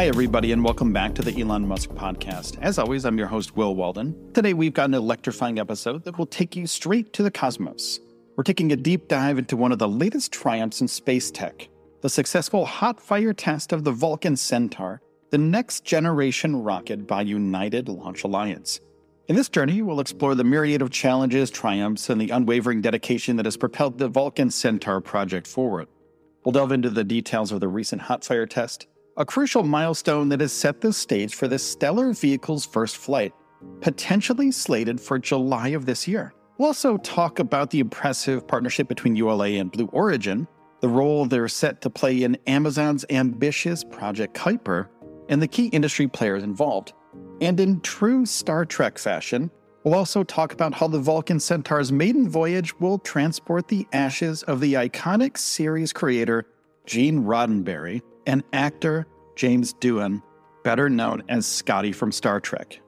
Hi, everybody, and welcome back to the Elon Musk podcast. As always, I'm your host, Will Walden. Today, we've got an electrifying episode that will take you straight to the cosmos. We're taking a deep dive into one of the latest triumphs in space tech the successful hot fire test of the Vulcan Centaur, the next generation rocket by United Launch Alliance. In this journey, we'll explore the myriad of challenges, triumphs, and the unwavering dedication that has propelled the Vulcan Centaur project forward. We'll delve into the details of the recent hot fire test, a crucial milestone that has set the stage for this stellar vehicle's first flight, potentially slated for July of this year. We'll also talk about the impressive partnership between ULA and Blue Origin, the role they're set to play in Amazon's ambitious Project Kuiper, and the key industry players involved. And in true Star Trek fashion, we'll also talk about how the Vulcan Centaur's maiden voyage will transport the ashes of the iconic series creator Gene Roddenberry and actor James Doohan, better known as Scotty from Star Trek.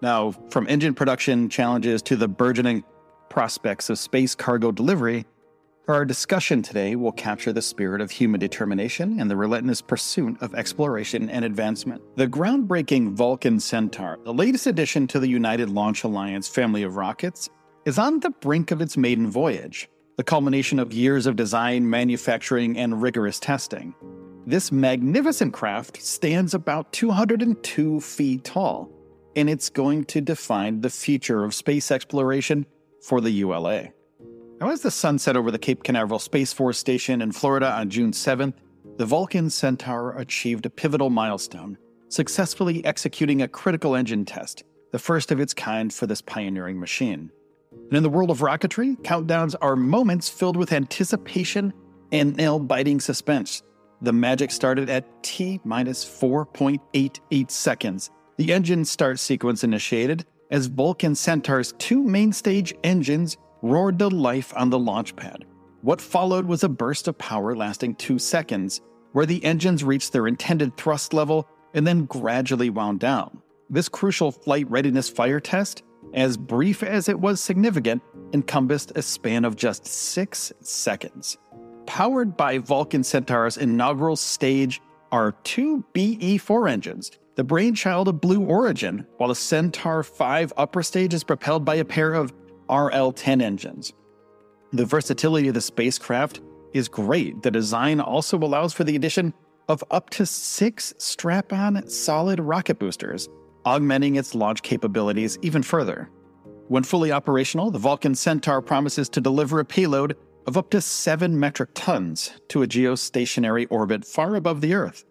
Now, from engine production challenges to the burgeoning prospects of space cargo delivery, our discussion today will capture the spirit of human determination and the relentless pursuit of exploration and advancement. The groundbreaking Vulcan Centaur, the latest addition to the United Launch Alliance family of rockets, is on the brink of its maiden voyage, the culmination of years of design, manufacturing, and rigorous testing. This magnificent craft stands about 202 feet tall, and it's going to define the future of space exploration for the ULA. Now, as the sun set over the Cape Canaveral Space Force Station in Florida on June 7th, the Vulcan Centaur achieved a pivotal milestone, successfully executing a critical engine test, the first of its kind for this pioneering machine. And in the world of rocketry, countdowns are moments filled with anticipation and nail biting suspense the magic started at T minus 4.88 seconds. The engine start sequence initiated as Vulcan Centaur's two main stage engines roared to life on the launch pad. What followed was a burst of power lasting two seconds, where the engines reached their intended thrust level and then gradually wound down. This crucial flight readiness fire test, as brief as it was significant, encompassed a span of just six seconds powered by Vulcan Centaur's inaugural stage are two BE 4 engines, the brainchild of Blue Origin, while the Centaur 5 upper stage is propelled by a pair of RL 10 engines. The versatility of the spacecraft is great. The design also allows for the addition of up to six strap on solid rocket boosters, augmenting its launch capabilities even further. When fully operational, the Vulcan Centaur promises to deliver a payload of up to 7 metric tons to a geostationary orbit far above the Earth.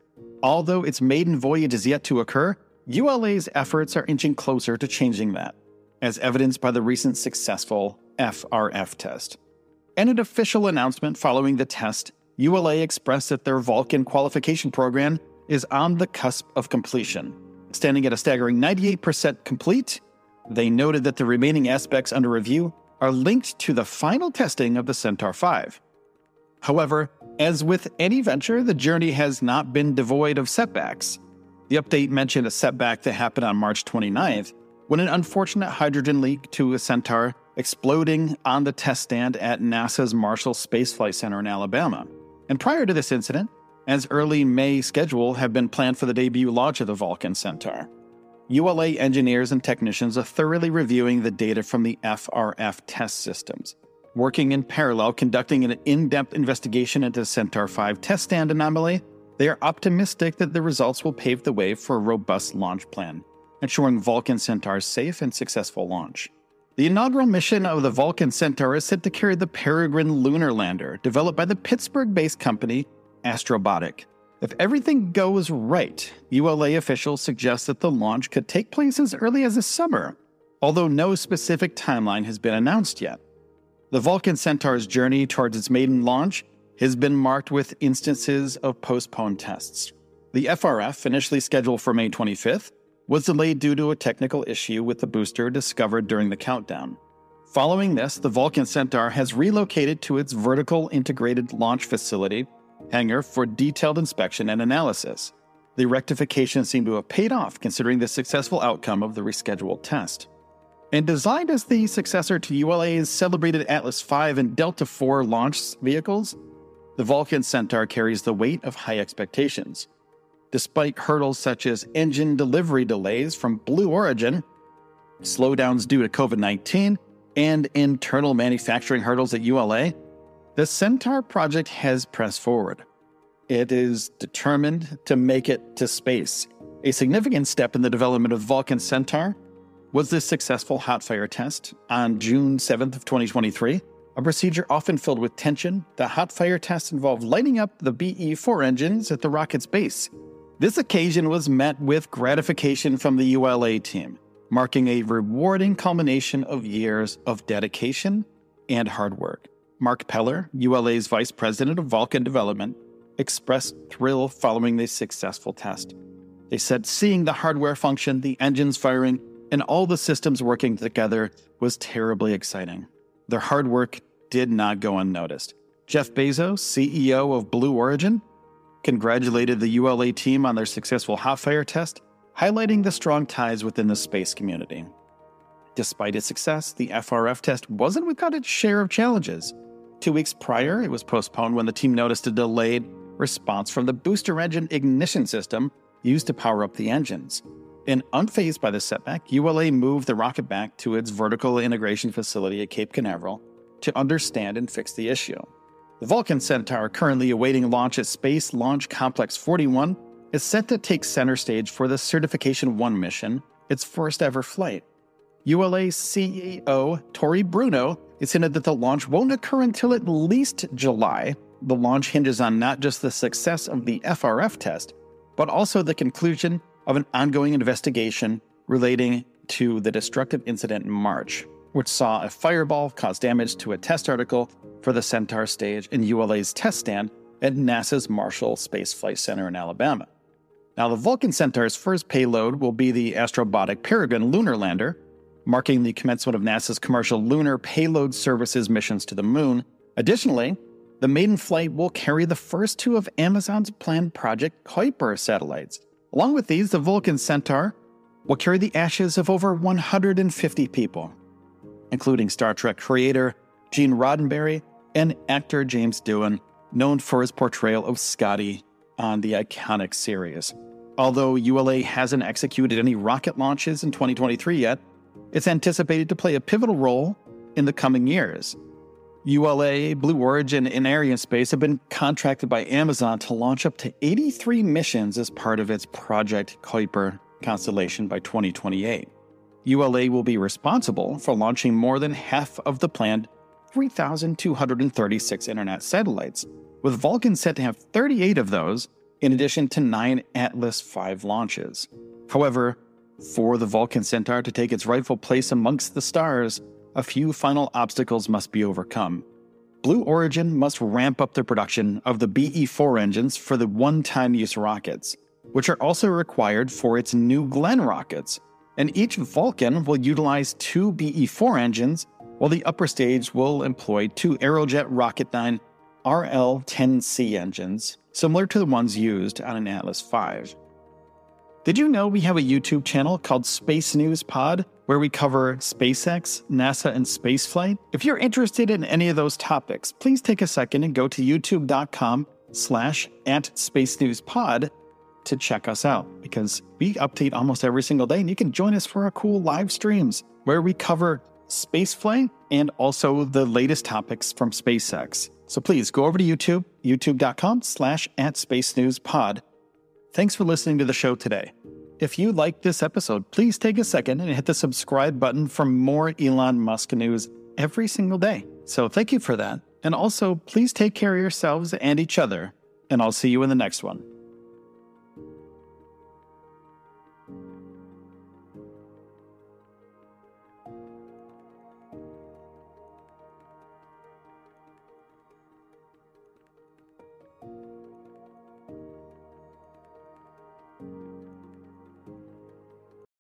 Although its maiden voyage is yet to occur, ULA's efforts are inching closer to changing that, as evidenced by the recent successful FRF test. In an official announcement following the test, ULA expressed that their Vulcan qualification program is on the cusp of completion. Standing at a staggering 98% complete, they noted that the remaining aspects under review are linked to the final testing of the Centaur 5. However, as with any venture, the journey has not been devoid of setbacks. The update mentioned a setback that happened on March 29th when an unfortunate hydrogen leak to a Centaur exploding on the test stand at NASA's Marshall Space Flight Center in Alabama. And prior to this incident, as early May schedule had been planned for the debut launch of the Vulcan Centaur. ULA engineers and technicians are thoroughly reviewing the data from the FRF test systems, working in parallel, conducting an in depth investigation into Centaur 5 test stand anomaly. They are optimistic that the results will pave the way for a robust launch plan, ensuring Vulcan Centaur's safe and successful launch. The inaugural mission of the Vulcan Centaur is set to carry the Peregrine lunar lander, developed by the Pittsburgh based company Astrobotic. If everything goes right, ULA officials suggest that the launch could take place as early as this summer, although no specific timeline has been announced yet. The Vulcan Centaur's journey towards its maiden launch has been marked with instances of postponed tests. The FRF, initially scheduled for May 25th, was delayed due to a technical issue with the booster discovered during the countdown. Following this, the Vulcan Centaur has relocated to its vertical integrated launch facility hangar for detailed inspection and analysis. The rectification seemed to have paid off considering the successful outcome of the rescheduled test. And designed as the successor to ULA's celebrated Atlas V and Delta IV launch vehicles, the Vulcan Centaur carries the weight of high expectations. despite hurdles such as engine delivery delays from Blue Origin, slowdowns due to COVID 19, and internal manufacturing hurdles at ULA, the Centaur project has pressed forward. It is determined to make it to space. A significant step in the development of Vulcan Centaur was the successful hot fire test on June 7th of 2023, a procedure often filled with tension. The hot fire test involved lighting up the BE-4 engines at the rocket's base. This occasion was met with gratification from the ULA team, marking a rewarding culmination of years of dedication and hard work. Mark Peller, ULA's vice president of Vulcan development, expressed thrill following the successful test. They said seeing the hardware function, the engines firing, and all the systems working together was terribly exciting. Their hard work did not go unnoticed. Jeff Bezos, CEO of Blue Origin, congratulated the ULA team on their successful hot fire test, highlighting the strong ties within the space community. Despite its success, the FRF test wasn't without its share of challenges. Two weeks prior, it was postponed when the team noticed a delayed response from the booster engine ignition system used to power up the engines. And unfazed by the setback, ULA moved the rocket back to its vertical integration facility at Cape Canaveral to understand and fix the issue. The Vulcan Centaur, currently awaiting launch at Space Launch Complex 41, is set to take center stage for the Certification 1 mission, its first ever flight. ULA CEO Tory Bruno is hinted that the launch won't occur until at least July. The launch hinges on not just the success of the FRF test, but also the conclusion of an ongoing investigation relating to the destructive incident in March, which saw a fireball cause damage to a test article for the Centaur stage in ULA's test stand at NASA's Marshall Space Flight Center in Alabama. Now, the Vulcan Centaur's first payload will be the Astrobotic Peregrine lunar lander, marking the commencement of NASA's commercial lunar payload services missions to the moon. Additionally, the maiden flight will carry the first two of Amazon's planned Project Kuiper satellites, Along with these, the Vulcan Centaur will carry the ashes of over 150 people, including Star Trek creator Gene Roddenberry and actor James Doohan, known for his portrayal of Scotty on the iconic series. Although ULA hasn't executed any rocket launches in 2023 yet, it's anticipated to play a pivotal role in the coming years, ULA, Blue Origin, and Arianespace have been contracted by Amazon to launch up to 83 missions as part of its Project Kuiper constellation by 2028. ULA will be responsible for launching more than half of the planned 3,236 internet satellites, with Vulcan set to have 38 of those, in addition to nine Atlas V launches. However, for the Vulcan Centaur to take its rightful place amongst the stars, a few final obstacles must be overcome. Blue Origin must ramp up the production of the BE 4 engines for the one time use rockets, which are also required for its New Glenn rockets. And each Vulcan will utilize two BE 4 engines, while the upper stage will employ two Aerojet Rocketdyne RL 10C engines, similar to the ones used on an Atlas V. Did you know we have a YouTube channel called Space News Pod where we cover SpaceX, NASA, and spaceflight? If you're interested in any of those topics, please take a second and go to youtube.com slash at Space News Pod to check us out because we update almost every single day and you can join us for our cool live streams where we cover spaceflight and also the latest topics from SpaceX. So please go over to YouTube, youtube.com slash at Space News Pod Thanks for listening to the show today. If you liked this episode, please take a second and hit the subscribe button for more Elon Musk news every single day. So thank you for that. And also, please take care of yourselves and each other, and I'll see you in the next one.